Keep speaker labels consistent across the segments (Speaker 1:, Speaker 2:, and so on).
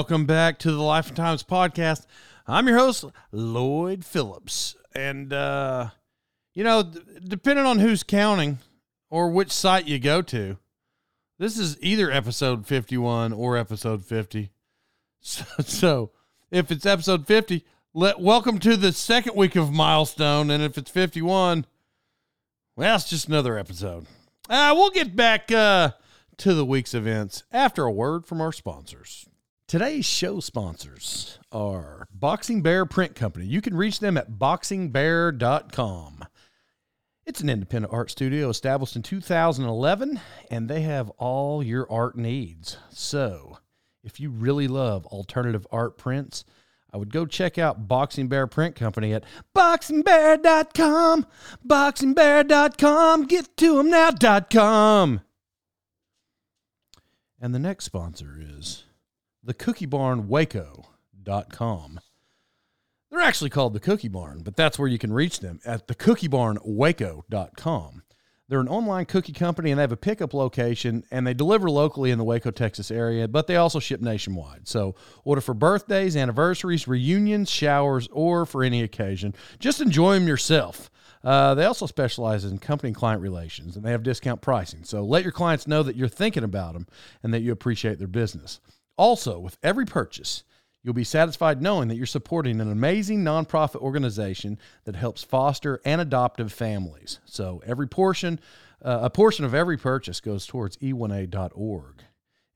Speaker 1: Welcome back to the Life and Times podcast. I'm your host, Lloyd Phillips. And, uh, you know, d- depending on who's counting or which site you go to, this is either episode 51 or episode 50. So, so if it's episode 50, let welcome to the second week of milestone. And if it's 51, well, it's just another episode. Uh, we'll get back uh, to the week's events after a word from our sponsors. Today's show sponsors are Boxing Bear Print Company. You can reach them at boxingbear.com. It's an independent art studio established in 2011, and they have all your art needs. So, if you really love alternative art prints, I would go check out Boxing Bear Print Company at boxingbear.com. Boxingbear.com. Get to them now.com. And the next sponsor is the Cookie Barn Waco.com. They're actually called the Cookie Barn, but that's where you can reach them at the Cookie Barn Waco.com. They're an online cookie company and they have a pickup location and they deliver locally in the Waco, Texas area, but they also ship nationwide. So order for birthdays, anniversaries, reunions, showers, or for any occasion. Just enjoy them yourself. Uh, they also specialize in company client relations and they have discount pricing. So let your clients know that you're thinking about them and that you appreciate their business. Also, with every purchase, you'll be satisfied knowing that you're supporting an amazing nonprofit organization that helps foster and adoptive families. So every portion, uh, a portion of every purchase goes towards e e1a.org.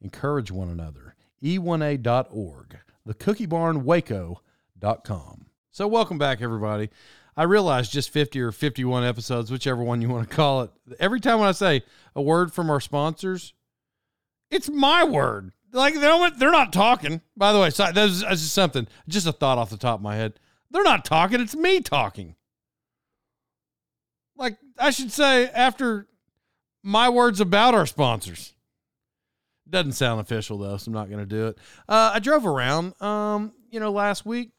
Speaker 1: Encourage one another. E e1a.org. The Cookie Barn Waco.com. So welcome back, everybody. I realize just 50 or 51 episodes, whichever one you want to call it. Every time when I say a word from our sponsors, it's my word. Like they're they're not talking. By the way, so that's, that's just something, just a thought off the top of my head. They're not talking. It's me talking. Like I should say after my words about our sponsors. Doesn't sound official though, so I'm not going to do it. Uh, I drove around, um, you know, last week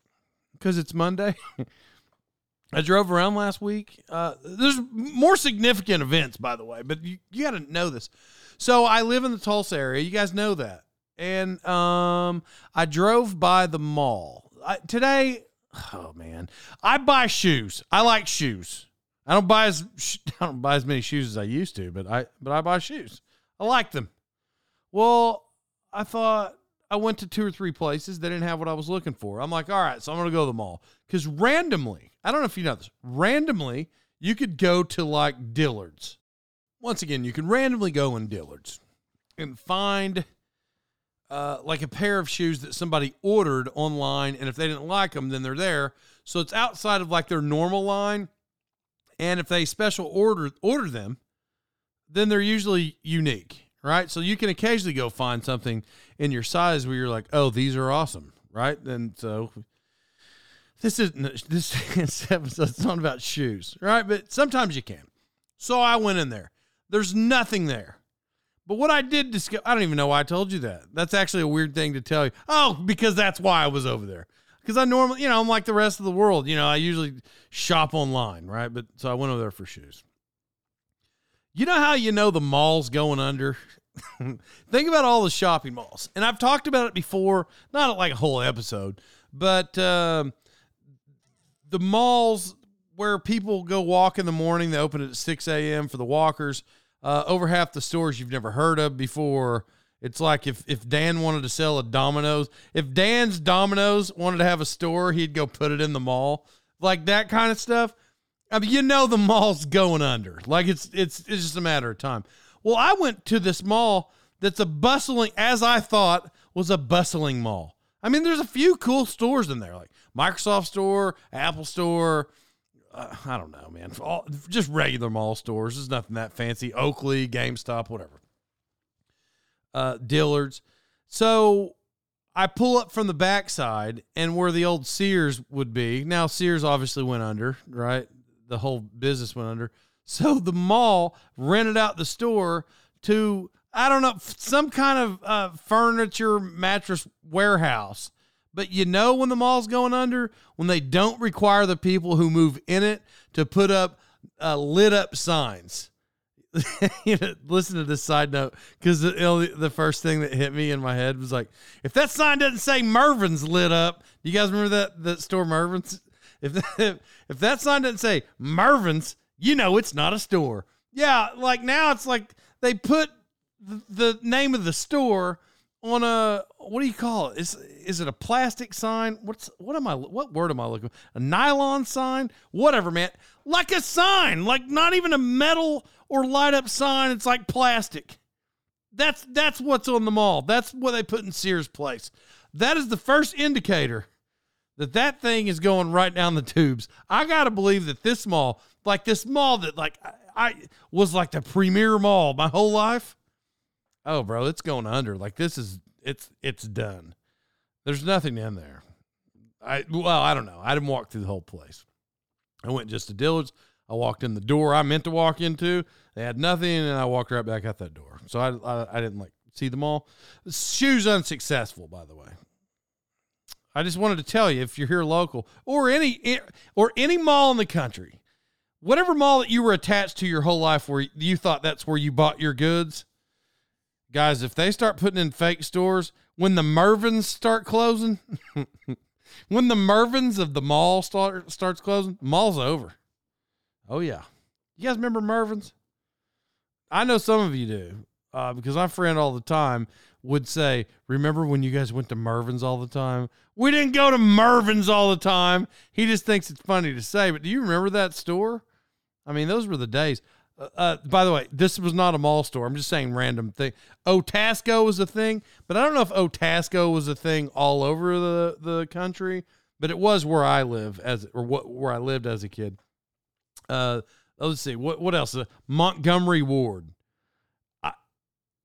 Speaker 1: because it's Monday. I drove around last week. Uh, there's more significant events, by the way, but you, you got to know this. So I live in the Tulsa area. You guys know that and um, I drove by the mall I, today. Oh man, I buy shoes. I like shoes. I don't buy as I don't buy as many shoes as I used to, but I but I buy shoes. I like them. Well, I thought I went to two or three places. They didn't have what I was looking for. I'm like, all right, so I'm gonna go to the mall because randomly, I don't know if you know this, randomly you could go to like Dillard's. Once again, you can randomly go in Dillard's and find uh, like a pair of shoes that somebody ordered online, and if they didn't like them, then they're there. So it's outside of like their normal line, and if they special order order them, then they're usually unique, right? So you can occasionally go find something in your size where you're like, oh, these are awesome, right? And so this isn't this episode's not about shoes, right? But sometimes you can. So I went in there. There's nothing there. But what I did discover, I don't even know why I told you that. That's actually a weird thing to tell you. Oh, because that's why I was over there. Because I normally, you know, I'm like the rest of the world. You know, I usually shop online, right? But so I went over there for shoes. You know how you know the mall's going under? Think about all the shopping malls. And I've talked about it before, not like a whole episode, but uh, the malls where people go walk in the morning, they open it at 6 a.m. for the walkers uh, over half the stores you've never heard of before. It's like if if Dan wanted to sell a Domino's, if Dan's Domino's wanted to have a store, he'd go put it in the mall, like that kind of stuff. I mean, you know, the mall's going under. Like it's it's it's just a matter of time. Well, I went to this mall that's a bustling, as I thought was a bustling mall. I mean, there's a few cool stores in there, like Microsoft Store, Apple Store. Uh, I don't know, man. All, just regular mall stores. There's nothing that fancy. Oakley, GameStop, whatever uh, Dillard's. So I pull up from the backside and where the old Sears would be. Now Sears obviously went under, right? The whole business went under. So the mall rented out the store to I don't know some kind of uh, furniture mattress warehouse. But you know when the mall's going under when they don't require the people who move in it to put up uh, lit up signs. you know, listen to this side note because the, the first thing that hit me in my head was like, if that sign doesn't say Mervyn's lit up, you guys remember that that store Mervyn's? If that, if that sign doesn't say Mervyn's, you know it's not a store. Yeah, like now it's like they put the, the name of the store on a what do you call it? Is is it a plastic sign? What's what am I what word am I looking? A nylon sign? Whatever, man. Like a sign, like not even a metal or light up sign. It's like plastic. That's that's what's on the mall. That's what they put in Sears Place. That is the first indicator that that thing is going right down the tubes. I gotta believe that this mall, like this mall that like I, I was like the premier mall my whole life oh, bro, it's going under. Like this is it's it's done. There's nothing in there. I well, I don't know. I didn't walk through the whole place. I went just to Dillard's. I walked in the door I meant to walk into. They had nothing, and I walked right back out that door. So I I, I didn't like see them all. shoes unsuccessful, by the way. I just wanted to tell you if you're here local or any or any mall in the country, whatever mall that you were attached to your whole life where you thought that's where you bought your goods, Guys, if they start putting in fake stores, when the Mervins start closing, when the Mervins of the mall start starts closing, mall's over. Oh yeah. You guys remember Mervyn's? I know some of you do. Uh, because my friend all the time would say, Remember when you guys went to Mervyn's all the time? We didn't go to Mervyn's all the time. He just thinks it's funny to say, but do you remember that store? I mean, those were the days. Uh, uh, by the way, this was not a mall store. I'm just saying random thing. Otasco was a thing, but I don't know if Otasco was a thing all over the, the country, but it was where I live as or what where I lived as a kid. Uh, let's see what what else. Uh, Montgomery Ward. I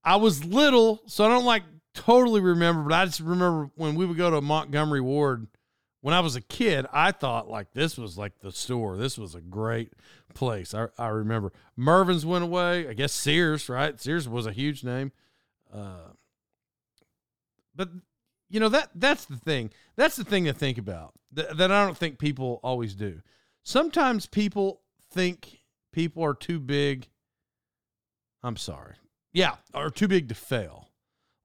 Speaker 1: I was little, so I don't like totally remember, but I just remember when we would go to Montgomery Ward when I was a kid, I thought like this was like the store. This was a great place. I, I remember Mervyn's went away. I guess Sears, right? Sears was a huge name. Uh, but you know that that's the thing. That's the thing to think about that, that I don't think people always do. Sometimes people think people are too big. I'm sorry. Yeah, are too big to fail.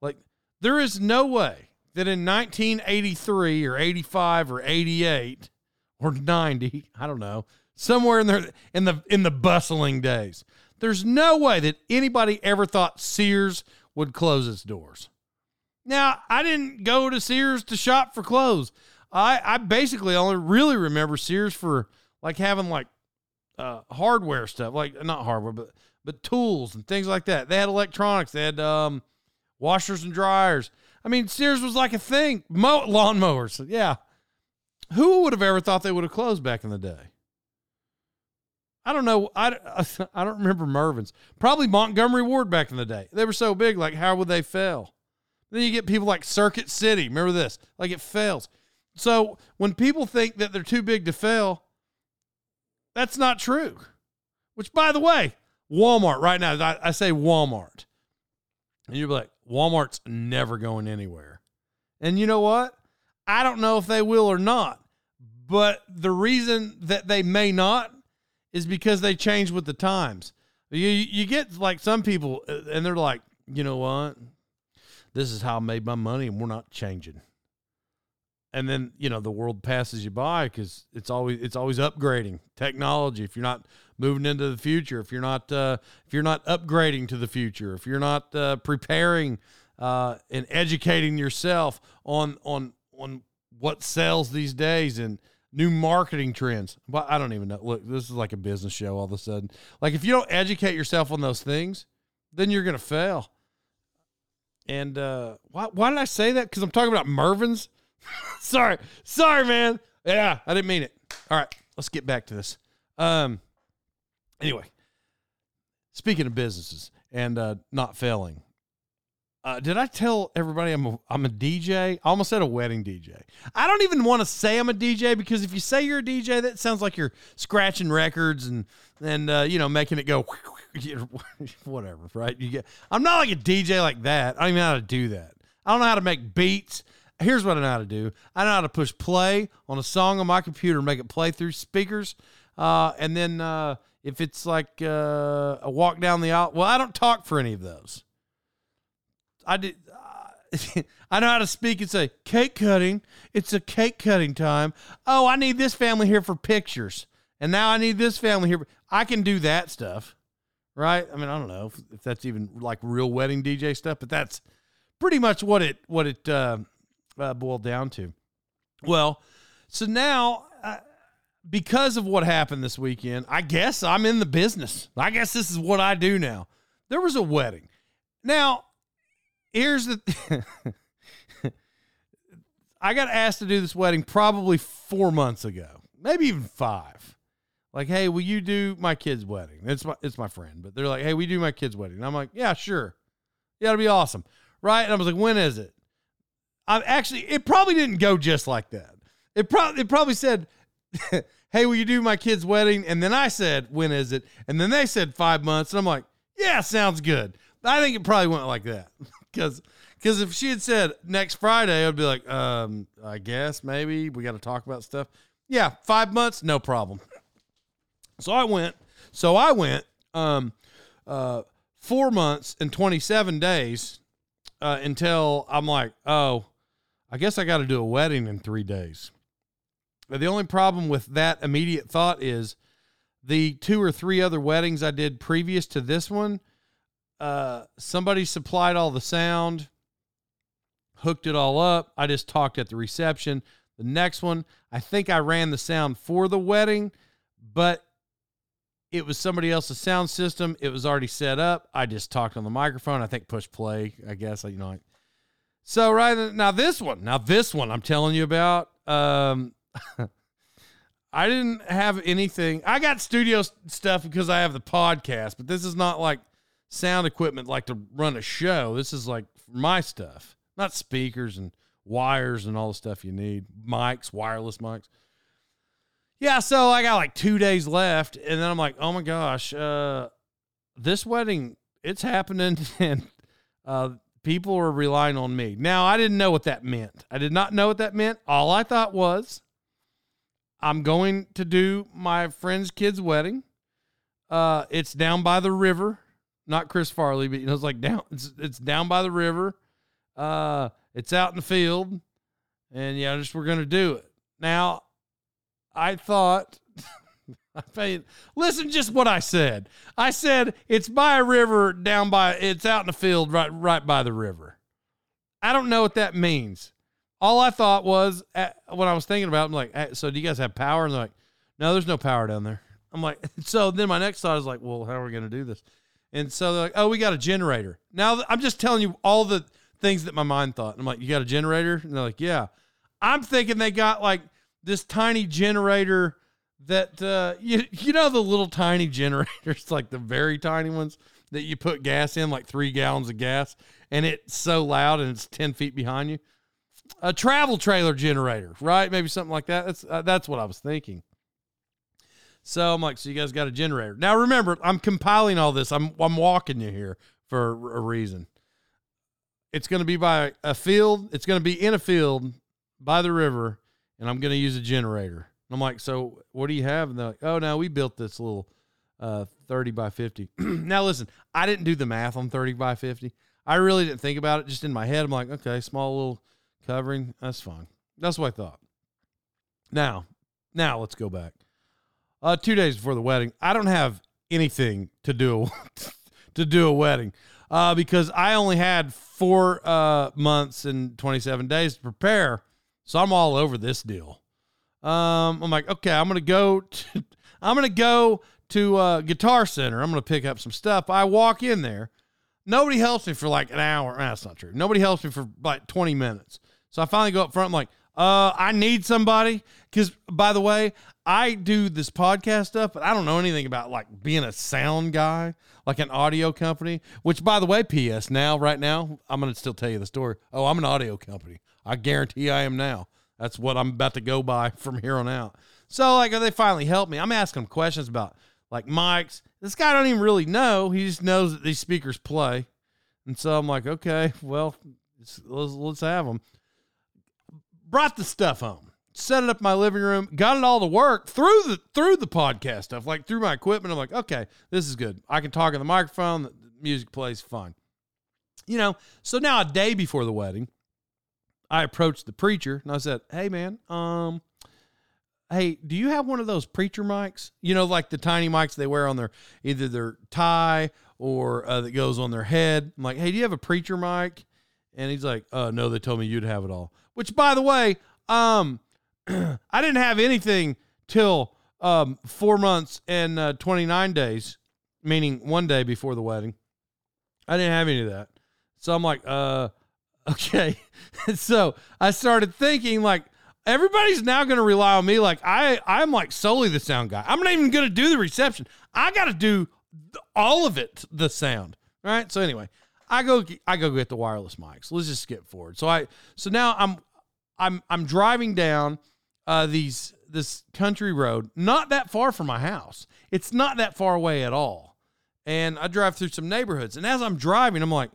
Speaker 1: Like there is no way that in 1983 or 85 or 88 or 90, I don't know, somewhere in there in the in the bustling days, there's no way that anybody ever thought Sears would close its doors. Now, I didn't go to Sears to shop for clothes. I I basically only really remember Sears for like having like uh, hardware stuff, like not hardware, but but tools and things like that. They had electronics. They had um, washers and dryers. I mean, Sears was like a thing. Mo- lawnmowers. Yeah. Who would have ever thought they would have closed back in the day? I don't know. I, I don't remember Mervyn's. Probably Montgomery Ward back in the day. They were so big, like, how would they fail? Then you get people like Circuit City. Remember this? Like, it fails. So when people think that they're too big to fail, that's not true. Which, by the way, Walmart right now, I, I say Walmart. And you're like, Walmart's never going anywhere. And you know what? I don't know if they will or not. But the reason that they may not is because they change with the times. You you get like some people uh, and they're like, "You know what? This is how I made my money and we're not changing." And then, you know, the world passes you by cuz it's always it's always upgrading technology. If you're not moving into the future, if you're not uh, if you're not upgrading to the future, if you're not uh, preparing uh, and educating yourself on on on what sells these days and new marketing trends. But I don't even know. Look, this is like a business show all of a sudden. Like if you don't educate yourself on those things, then you're gonna fail. And uh, why why did I say that? Because I'm talking about Mervyn's. sorry, sorry, man. Yeah, I didn't mean it. All right, let's get back to this. Um, anyway, speaking of businesses and uh, not failing, uh, did I tell everybody I'm a, I'm a DJ? I almost said a wedding DJ. I don't even want to say I'm a DJ because if you say you're a DJ, that sounds like you're scratching records and and uh, you know making it go whatever, right? You get. I'm not like a DJ like that. I don't even know how to do that. I don't know how to make beats. Here's what I know how to do. I know how to push play on a song on my computer make it play through speakers. Uh, and then uh, if it's like uh, a walk down the aisle, well, I don't talk for any of those. I did. Uh, I know how to speak and say cake cutting. It's a cake cutting time. Oh, I need this family here for pictures, and now I need this family here. I can do that stuff, right? I mean, I don't know if, if that's even like real wedding DJ stuff, but that's pretty much what it what it uh, uh, boiled down to. Well, so now uh, because of what happened this weekend, I guess I'm in the business. I guess this is what I do now. There was a wedding. Now, here's the I got asked to do this wedding probably 4 months ago. Maybe even 5. Like, "Hey, will you do my kid's wedding?" It's my it's my friend, but they're like, "Hey, we do my kid's wedding." And I'm like, "Yeah, sure." Yeah, it'll be awesome. Right? And I was like, "When is it?" I actually it probably didn't go just like that. It probably it probably said, "Hey, will you do my kid's wedding?" And then I said, "When is it?" And then they said 5 months, and I'm like, "Yeah, sounds good." I think it probably went like that. Cuz cuz if she had said next Friday, I'd be like, "Um, I guess maybe we got to talk about stuff." Yeah, 5 months, no problem. So I went. So I went um uh 4 months and 27 days uh, until I'm like, "Oh, I guess I got to do a wedding in three days. But the only problem with that immediate thought is the two or three other weddings I did previous to this one, uh, somebody supplied all the sound, hooked it all up. I just talked at the reception. The next one, I think I ran the sound for the wedding, but it was somebody else's sound system. It was already set up. I just talked on the microphone. I think push play, I guess, you know, so right now this one, now this one I'm telling you about, um, I didn't have anything. I got studio stuff because I have the podcast, but this is not like sound equipment like to run a show. This is like my stuff, not speakers and wires and all the stuff you need, mics, wireless mics. Yeah, so I got like two days left, and then I'm like, oh my gosh, uh, this wedding, it's happening, and uh, people were relying on me. Now, I didn't know what that meant. I did not know what that meant. All I thought was I'm going to do my friend's kid's wedding. Uh, it's down by the river, not Chris Farley, but you know, it's like down, it's, it's down by the river. Uh, it's out in the field, and yeah, just we're going to do it. Now, I thought I paid. Listen, just what I said. I said it's by a river down by. It's out in the field right right by the river. I don't know what that means. All I thought was uh, at, when I was thinking about. It, I'm like, so do you guys have power? And they're like, no, there's no power down there. I'm like, so then my next thought is like, well, how are we going to do this? And so they're like, oh, we got a generator. Now I'm just telling you all the things that my mind thought. I'm like, you got a generator? And they're like, yeah. I'm thinking they got like this tiny generator that uh, you you know the little tiny generators, like the very tiny ones that you put gas in, like three gallons of gas, and it's so loud and it's ten feet behind you. A travel trailer generator, right? Maybe something like that. That's uh, that's what I was thinking. So I'm like, so you guys got a generator. Now remember, I'm compiling all this. I'm I'm walking you here for a reason. It's going to be by a field. It's going to be in a field by the river, and I'm going to use a generator. I'm like, so what do you have? And they're like, oh, no, we built this little uh, 30 by 50. now, listen, I didn't do the math on 30 by 50. I really didn't think about it. Just in my head, I'm like, okay, small little covering. That's fine. That's what I thought. Now, now let's go back. Uh, two days before the wedding, I don't have anything to do to do a wedding. uh, because I only had four uh, months and 27 days to prepare. So I'm all over this deal. Um, I'm like, okay, I'm gonna go. To, I'm gonna go to uh, Guitar Center. I'm gonna pick up some stuff. I walk in there. Nobody helps me for like an hour. That's not true. Nobody helps me for like 20 minutes. So I finally go up front. I'm like, uh, I need somebody. Because by the way, I do this podcast stuff, but I don't know anything about like being a sound guy, like an audio company. Which, by the way, P.S. Now, right now, I'm gonna still tell you the story. Oh, I'm an audio company. I guarantee I am now. That's what I'm about to go by from here on out. So, like, they finally helped me. I'm asking them questions about like mics. This guy don't even really know. He just knows that these speakers play. And so I'm like, okay, well, let's, let's have them. Brought the stuff home, set it up in my living room, got it all to work through the through the podcast stuff, like through my equipment. I'm like, okay, this is good. I can talk in the microphone. The music plays fine. You know, so now a day before the wedding, I approached the preacher and I said, "Hey, man, um, hey, do you have one of those preacher mics? You know, like the tiny mics they wear on their either their tie or uh, that goes on their head. I'm like, hey, do you have a preacher mic? And he's like, uh, no, they told me you'd have it all. Which, by the way, um, I didn't have anything till um, four months and uh, 29 days, meaning one day before the wedding. I didn't have any of that. So I'm like, uh, okay. so I started thinking, like, everybody's now going to rely on me. Like I, I'm like solely the sound guy. I'm not even going to do the reception. I got to do all of it, the sound. Right. So anyway, I go, I go get the wireless mics. Let's just skip forward. So I, so now I'm, I'm, I'm driving down uh, these this country road, not that far from my house. It's not that far away at all. And I drive through some neighborhoods. And as I'm driving, I'm like,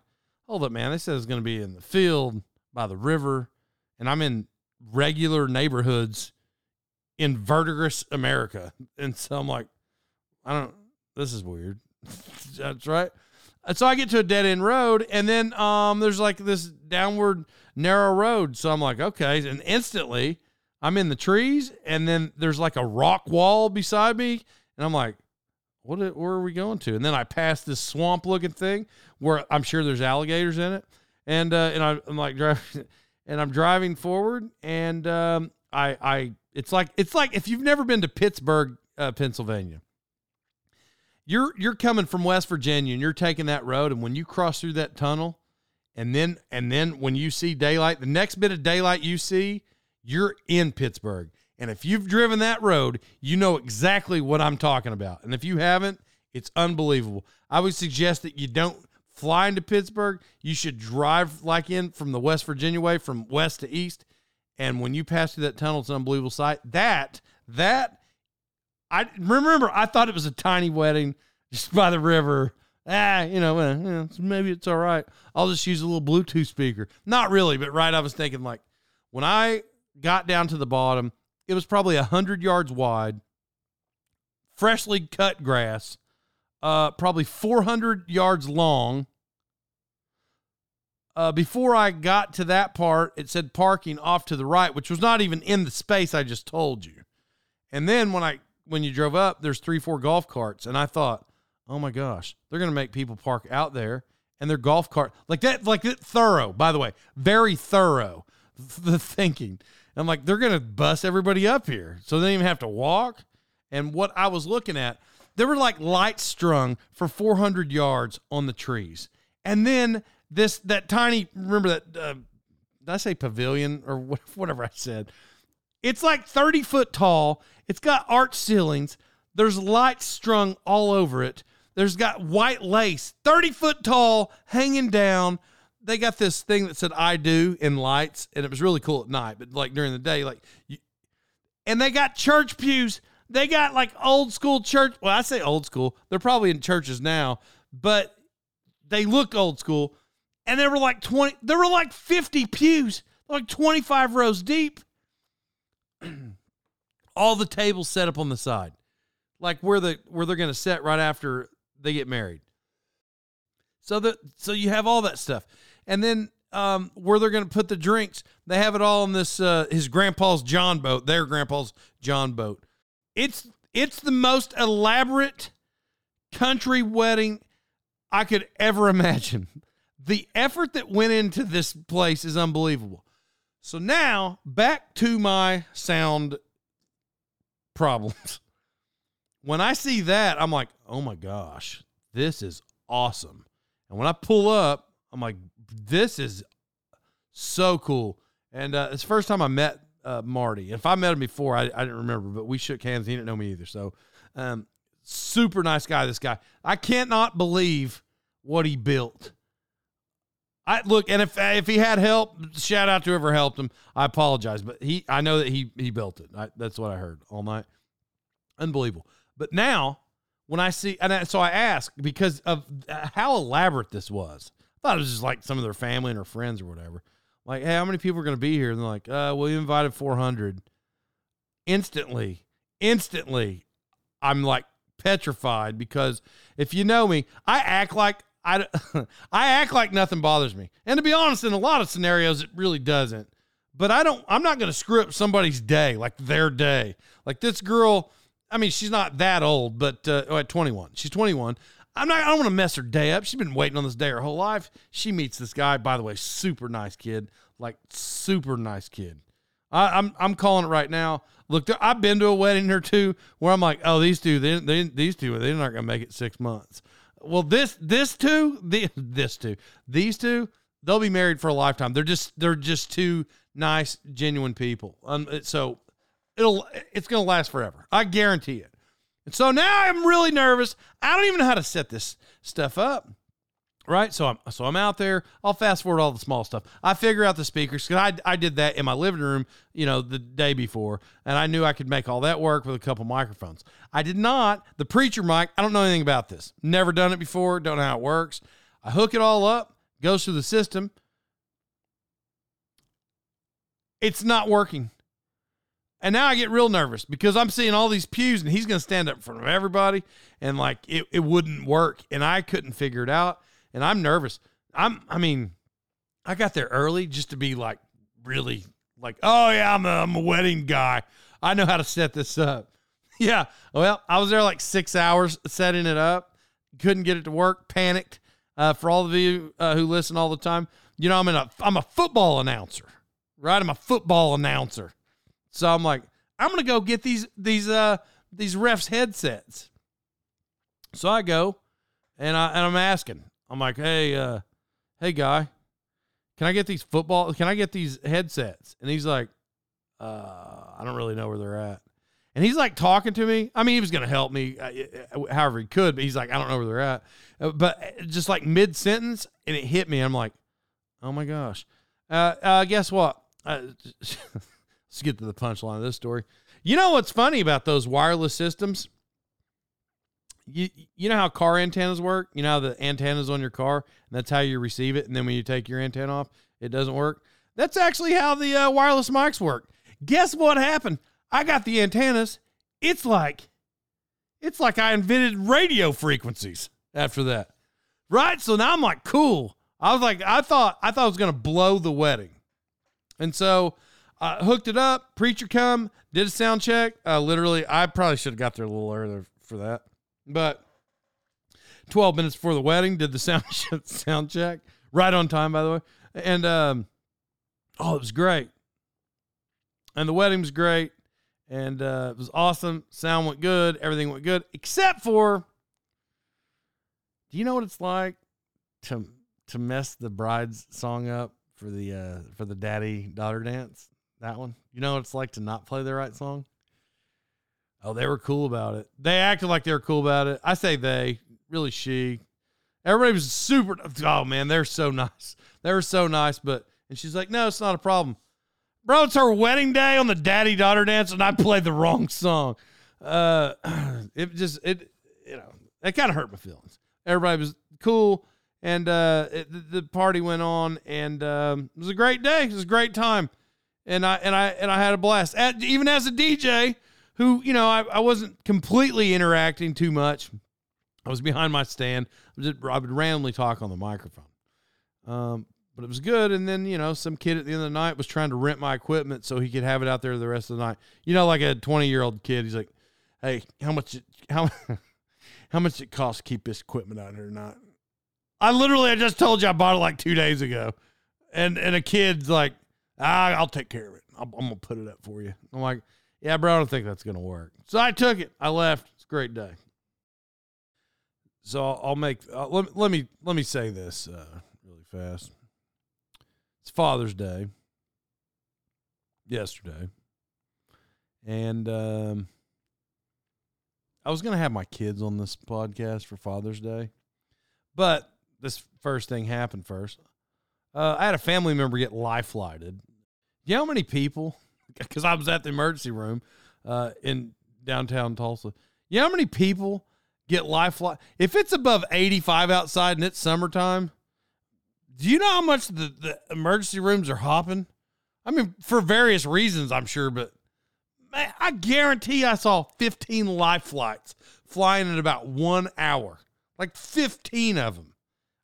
Speaker 1: hold up, man. They said it's going to be in the field by the river. And I'm in regular neighborhoods in Verdigris America. And so I'm like, I don't, this is weird. That's right. And so I get to a dead end road, and then um, there's like this downward narrow road. So I'm like, okay. And instantly I'm in the trees, and then there's like a rock wall beside me. And I'm like, what, where are we going to? And then I pass this swamp looking thing where I'm sure there's alligators in it. And, uh, and I, I'm like driving and I'm driving forward, and um, I, I, it's like it's like if you've never been to Pittsburgh, uh, Pennsylvania. You're you're coming from West Virginia, and you're taking that road, and when you cross through that tunnel, and then and then when you see daylight, the next bit of daylight you see, you're in Pittsburgh. And if you've driven that road, you know exactly what I'm talking about. And if you haven't, it's unbelievable. I would suggest that you don't fly into Pittsburgh, you should drive like in from the West Virginia way, from west to east. And when you pass through that tunnel, it's an unbelievable sight. That, that, I remember I thought it was a tiny wedding just by the river. Ah, you know, maybe it's all right. I'll just use a little Bluetooth speaker. Not really, but right, I was thinking like when I got down to the bottom, it was probably a hundred yards wide, freshly cut grass, uh, probably 400 yards long, uh, before I got to that part, it said parking off to the right, which was not even in the space I just told you. And then when I when you drove up, there's three, four golf carts, and I thought, oh my gosh, they're gonna make people park out there, and their golf cart like that, like that thorough. By the way, very thorough. The thinking. I'm like, they're gonna bust everybody up here, so they even have to walk. And what I was looking at, there were like lights strung for 400 yards on the trees, and then this that tiny remember that uh, did I say pavilion or whatever I said? It's like 30 foot tall. It's got arch ceilings. There's lights strung all over it. There's got white lace, 30 foot tall, hanging down. They got this thing that said "I do" in lights, and it was really cool at night. But like during the day, like, you, and they got church pews. They got like old school church. Well, I say old school. They're probably in churches now, but they look old school and there were like 20 there were like 50 pews like 25 rows deep all the tables set up on the side like where the where they're going to set right after they get married so that so you have all that stuff and then um, where they're going to put the drinks they have it all in this uh, his grandpa's john boat their grandpa's john boat it's it's the most elaborate country wedding I could ever imagine. The effort that went into this place is unbelievable. So now back to my sound problems. When I see that, I'm like, oh my gosh, this is awesome. And when I pull up, I'm like, this is so cool. And uh, it's the first time I met uh, Marty. If I met him before, I, I didn't remember, but we shook hands. He didn't know me either. So, um, super nice guy. This guy, I cannot believe what he built. I look, and if if he had help, shout out to whoever helped him. I apologize, but he, I know that he he built it. I, that's what I heard all night. Unbelievable. But now, when I see, and I, so I ask because of how elaborate this was. Thought it was just like some of their family and their friends or whatever. Like, hey, how many people are going to be here? And they're like, uh, well, we invited 400. Instantly, instantly, I'm like petrified because if you know me, I act like I, I act like nothing bothers me. And to be honest, in a lot of scenarios, it really doesn't. But I don't, I'm not going to screw up somebody's day, like their day. Like this girl, I mean, she's not that old, but uh, oh, at 21, she's 21. I'm not, I don't want to mess her day up. She's been waiting on this day her whole life. She meets this guy, by the way, super nice kid, like super nice kid. I, am I'm, I'm calling it right now. Look, I've been to a wedding or two where I'm like, oh, these two, they, they, these two, they're not to make it six months. Well, this this two, the, this two, these two, they'll be married for a lifetime. They're just they're just two nice, genuine people. Um, so it'll it's gonna last forever. I guarantee it. And so now I'm really nervous. I don't even know how to set this stuff up right? So I'm so I'm out there. I'll fast forward all the small stuff. I figure out the speakers because I I did that in my living room, you know, the day before, and I knew I could make all that work with a couple microphones. I did not the preacher mic. I don't know anything about this. Never done it before. Don't know how it works. I hook it all up. Goes through the system. It's not working. And now I get real nervous because I'm seeing all these pews and he's going to stand up in front of everybody and like it, it wouldn't work. And I couldn't figure it out and I'm nervous. I'm, I mean, I got there early just to be like really like, oh yeah, I'm a, I'm a wedding guy. I know how to set this up. Yeah. Well, I was there like six hours setting it up. Couldn't get it to work. Panicked. Uh, for all of you uh, who listen all the time, you know I'm in a I'm a football announcer, right? I'm a football announcer, so I'm like I'm gonna go get these these uh these refs headsets. So I go, and I and I'm asking, I'm like, hey, uh, hey guy, can I get these football? Can I get these headsets? And he's like, uh, I don't really know where they're at. And he's like talking to me. I mean, he was going to help me uh, uh, however he could, but he's like, I don't know where they're at. Uh, but just like mid sentence, and it hit me. I'm like, oh my gosh. Uh, uh, guess what? Let's get to the punchline of this story. You know what's funny about those wireless systems? you you know how car antennas work? You know the antennas on your car, and that's how you receive it. And then when you take your antenna off, it doesn't work. That's actually how the uh, wireless mics work. Guess what happened? I got the antennas. It's like, it's like I invented radio frequencies after that, right? So now I'm like, cool. I was like, I thought I thought I was gonna blow the wedding, and so I hooked it up. Preacher come, did a sound check. Uh, literally, I probably should have got there a little earlier for that. But 12 minutes before the wedding, did the sound sound check right on time, by the way. And um, oh, it was great. And the wedding was great, and uh, it was awesome. Sound went good, everything went good, except for. Do you know what it's like to to mess the bride's song up for the uh, for the daddy daughter dance? That one. You know what it's like to not play the right song? Oh, they were cool about it. They acted like they were cool about it. I say they, really she. Everybody was super. Oh man, they're so nice. They were so nice. But and she's like, no, it's not a problem, bro. It's her wedding day on the daddy daughter dance, and I played the wrong song. Uh, it just it you know it kind of hurt my feelings. Everybody was cool, and uh, it, the party went on, and um, it was a great day. It was a great time, and I and I and I had a blast. At, even as a DJ who, you know, I, I wasn't completely interacting too much. I was behind my stand. I, just, I would randomly talk on the microphone. Um, but it was good. And then, you know, some kid at the end of the night was trying to rent my equipment so he could have it out there the rest of the night. You know, like a 20 year old kid. He's like, Hey, how much, how, how much it costs to keep this equipment out here tonight? I literally I just told you I bought it like two days ago, and and a kid's like, ah, I'll take care of it. I'm, I'm gonna put it up for you. I'm like, yeah, bro, I don't think that's gonna work. So I took it. I left. It's a great day. So I'll, I'll make. Uh, let, let me let me say this uh, really fast. It's Father's Day. Yesterday, and um, I was gonna have my kids on this podcast for Father's Day, but this first thing happened first. Uh, I had a family member get life flighted. You know how many people? Because I was at the emergency room uh, in downtown Tulsa. You know how many people get life? If it's above 85 outside and it's summertime, do you know how much the, the emergency rooms are hopping? I mean, for various reasons, I'm sure, but man, I guarantee I saw 15 life flights flying in about one hour. Like 15 of them.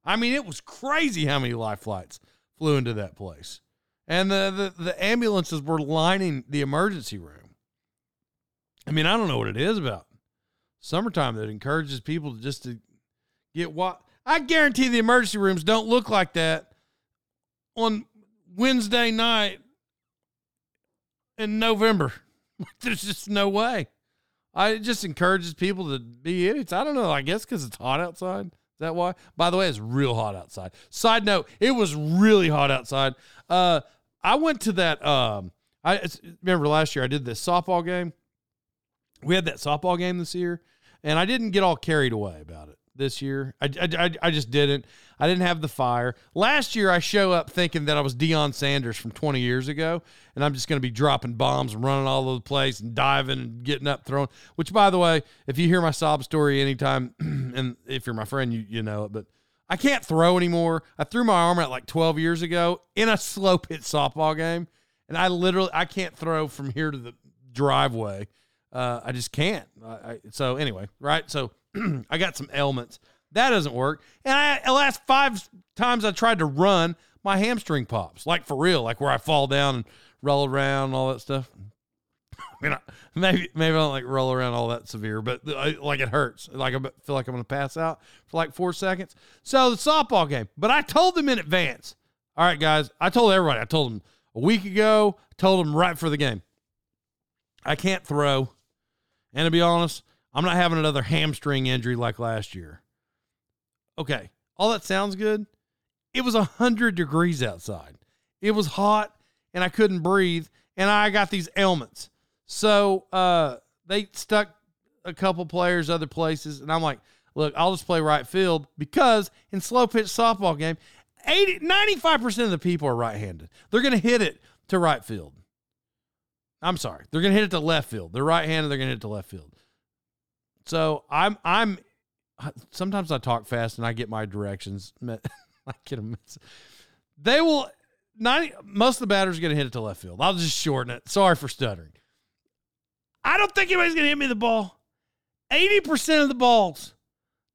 Speaker 1: I mean, it was crazy how many life flights flew into that place. And the, the, the ambulances were lining the emergency room. I mean, I don't know what it is about summertime that encourages people to just to get what I guarantee the emergency rooms don't look like that on Wednesday night in November. There's just no way. I it just encourages people to be idiots. I don't know. I guess because it's hot outside. Is that why? By the way, it's real hot outside. Side note: It was really hot outside. Uh, I went to that. Um, I remember last year I did this softball game. We had that softball game this year, and I didn't get all carried away about it this year. I, I, I just didn't. I didn't have the fire. Last year, I show up thinking that I was Deion Sanders from 20 years ago, and I'm just going to be dropping bombs and running all over the place and diving and getting up, throwing. Which, by the way, if you hear my sob story anytime, and if you're my friend, you you know it, but I can't throw anymore. I threw my arm out like 12 years ago in a slow pitch softball game, and I literally I can't throw from here to the driveway. Uh, I just can't. I, I, so anyway, right? So I got some ailments. That doesn't work. And I, the last five times I tried to run, my hamstring pops, like for real, like where I fall down and roll around and all that stuff. I mean, maybe maybe I don't like roll around all that severe, but like it hurts. Like I feel like I'm going to pass out for like four seconds. So the softball game, but I told them in advance. All right, guys, I told everybody. I told them a week ago. Told them right for the game. I can't throw, and to be honest, I'm not having another hamstring injury like last year. Okay, all that sounds good. It was 100 degrees outside. It was hot and I couldn't breathe and I got these ailments. So uh, they stuck a couple players other places and I'm like, look, I'll just play right field because in slow pitch softball game, 80 95% of the people are right-handed. They're going to hit it to right field. I'm sorry. They're going to hit it to left field. They're right-handed, they're going to hit it to left field. So I'm I'm sometimes I talk fast and I get my directions. I get them. They will. 90, most of the batters are going to hit it to left field. I'll just shorten it. Sorry for stuttering. I don't think anybody's going to hit me the ball. 80% of the balls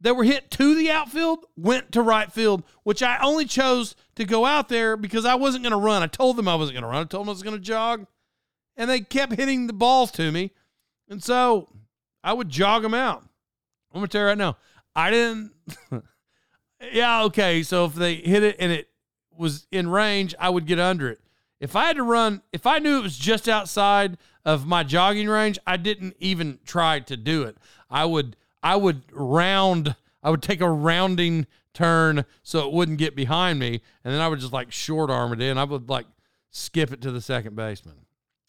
Speaker 1: that were hit to the outfield went to right field, which I only chose to go out there because I wasn't going to run. I told them I wasn't going to run. I told them I was going to jog, and they kept hitting the balls to me. And so I would jog them out. I'm going to tell you right now, I didn't. yeah, okay. So if they hit it and it was in range, I would get under it. If I had to run, if I knew it was just outside of my jogging range, I didn't even try to do it. I would I would round, I would take a rounding turn so it wouldn't get behind me, and then I would just like short arm it in. I would like skip it to the second baseman.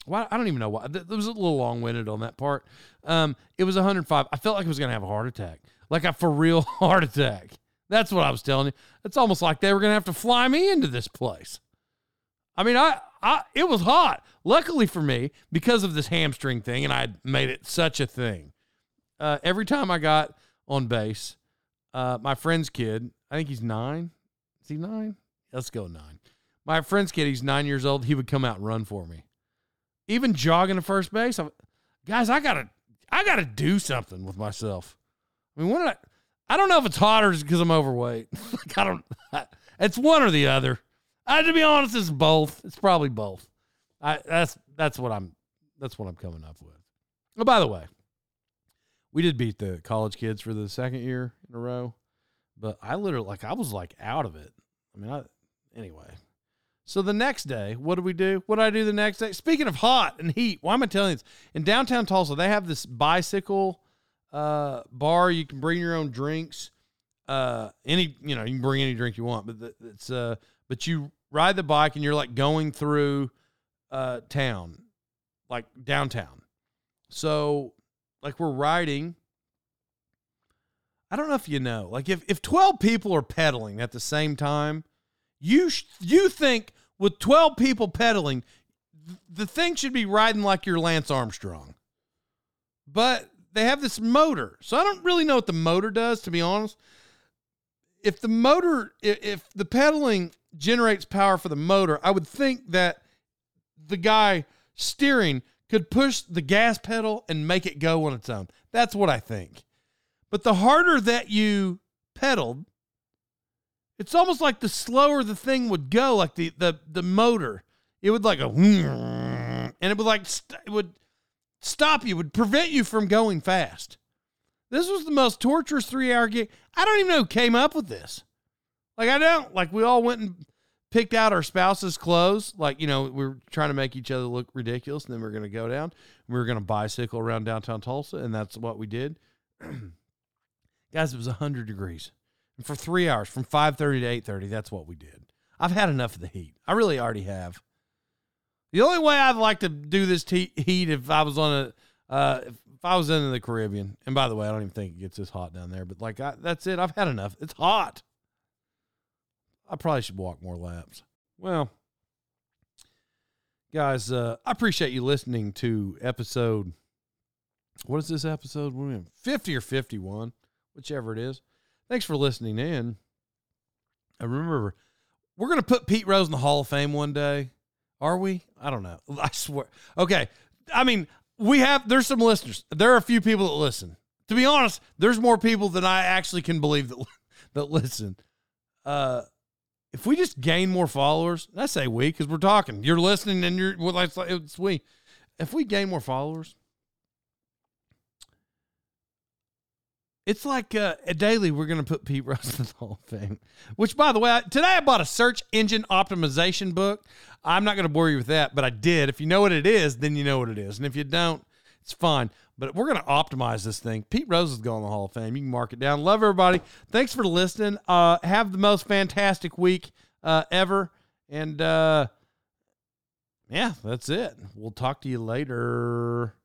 Speaker 1: Why I don't even know why. It was a little long winded on that part. Um, it was 105. I felt like I was gonna have a heart attack like a for real heart attack. That's what I was telling you. It's almost like they were going to have to fly me into this place. I mean, I, I, it was hot. Luckily for me, because of this hamstring thing, and I made it such a thing. Uh, every time I got on base, uh, my friend's kid, I think he's nine. Is he nine? Let's go nine. My friend's kid, he's nine years old. He would come out and run for me. Even jogging to first base. I'm, guys, I gotta, I gotta do something with myself. I mean, what? I, I don't know if it's hot or because I'm overweight. like, I don't. I, it's one or the other. I, to be honest, it's both. It's probably both. I that's that's what I'm that's what I'm coming up with. Oh, by the way, we did beat the college kids for the second year in a row. But I literally like I was like out of it. I mean, I anyway. So the next day, what did we do? What did I do the next day? Speaking of hot and heat, why am I telling you this? In downtown Tulsa, they have this bicycle uh, bar. You can bring your own drinks. Uh, any you know you can bring any drink you want, but it's uh, but you ride the bike and you're like going through uh town, like downtown. So like we're riding. I don't know if you know, like if if twelve people are pedaling at the same time you sh- you think with 12 people pedaling, th- the thing should be riding like your Lance Armstrong. But they have this motor. So I don't really know what the motor does to be honest. If the motor if the pedaling generates power for the motor, I would think that the guy steering could push the gas pedal and make it go on its own. That's what I think. But the harder that you pedaled, it's almost like the slower the thing would go, like the the the motor, it would like a and it would like st- it would stop you, would prevent you from going fast. This was the most torturous three hour gig. I don't even know who came up with this. Like I don't like we all went and picked out our spouse's clothes. Like, you know, we are trying to make each other look ridiculous, and then we are gonna go down. We were gonna bicycle around downtown Tulsa, and that's what we did. Guys, it was hundred degrees. And for three hours, from 5.30 to 8.30, that's what we did. I've had enough of the heat. I really already have. The only way I'd like to do this heat if I was on a, uh, if I was in the Caribbean, and by the way, I don't even think it gets this hot down there, but like, I, that's it. I've had enough. It's hot. I probably should walk more laps. Well, guys, uh, I appreciate you listening to episode. What is this episode? 50 or 51, whichever it is. Thanks for listening in. I remember we're going to put Pete Rose in the Hall of Fame one day. Are we? I don't know. I swear. Okay. I mean, we have, there's some listeners. There are a few people that listen. To be honest, there's more people than I actually can believe that, that listen. Uh, if we just gain more followers, I say we because we're talking. You're listening and you're, well, it's we. If we gain more followers, It's like uh, daily. We're going to put Pete Rose in the Hall of Fame. Which, by the way, I, today I bought a search engine optimization book. I'm not going to bore you with that, but I did. If you know what it is, then you know what it is, and if you don't, it's fine. But we're going to optimize this thing. Pete Rose is going to the Hall of Fame. You can mark it down. Love everybody. Thanks for listening. Uh, have the most fantastic week uh, ever, and uh, yeah, that's it. We'll talk to you later.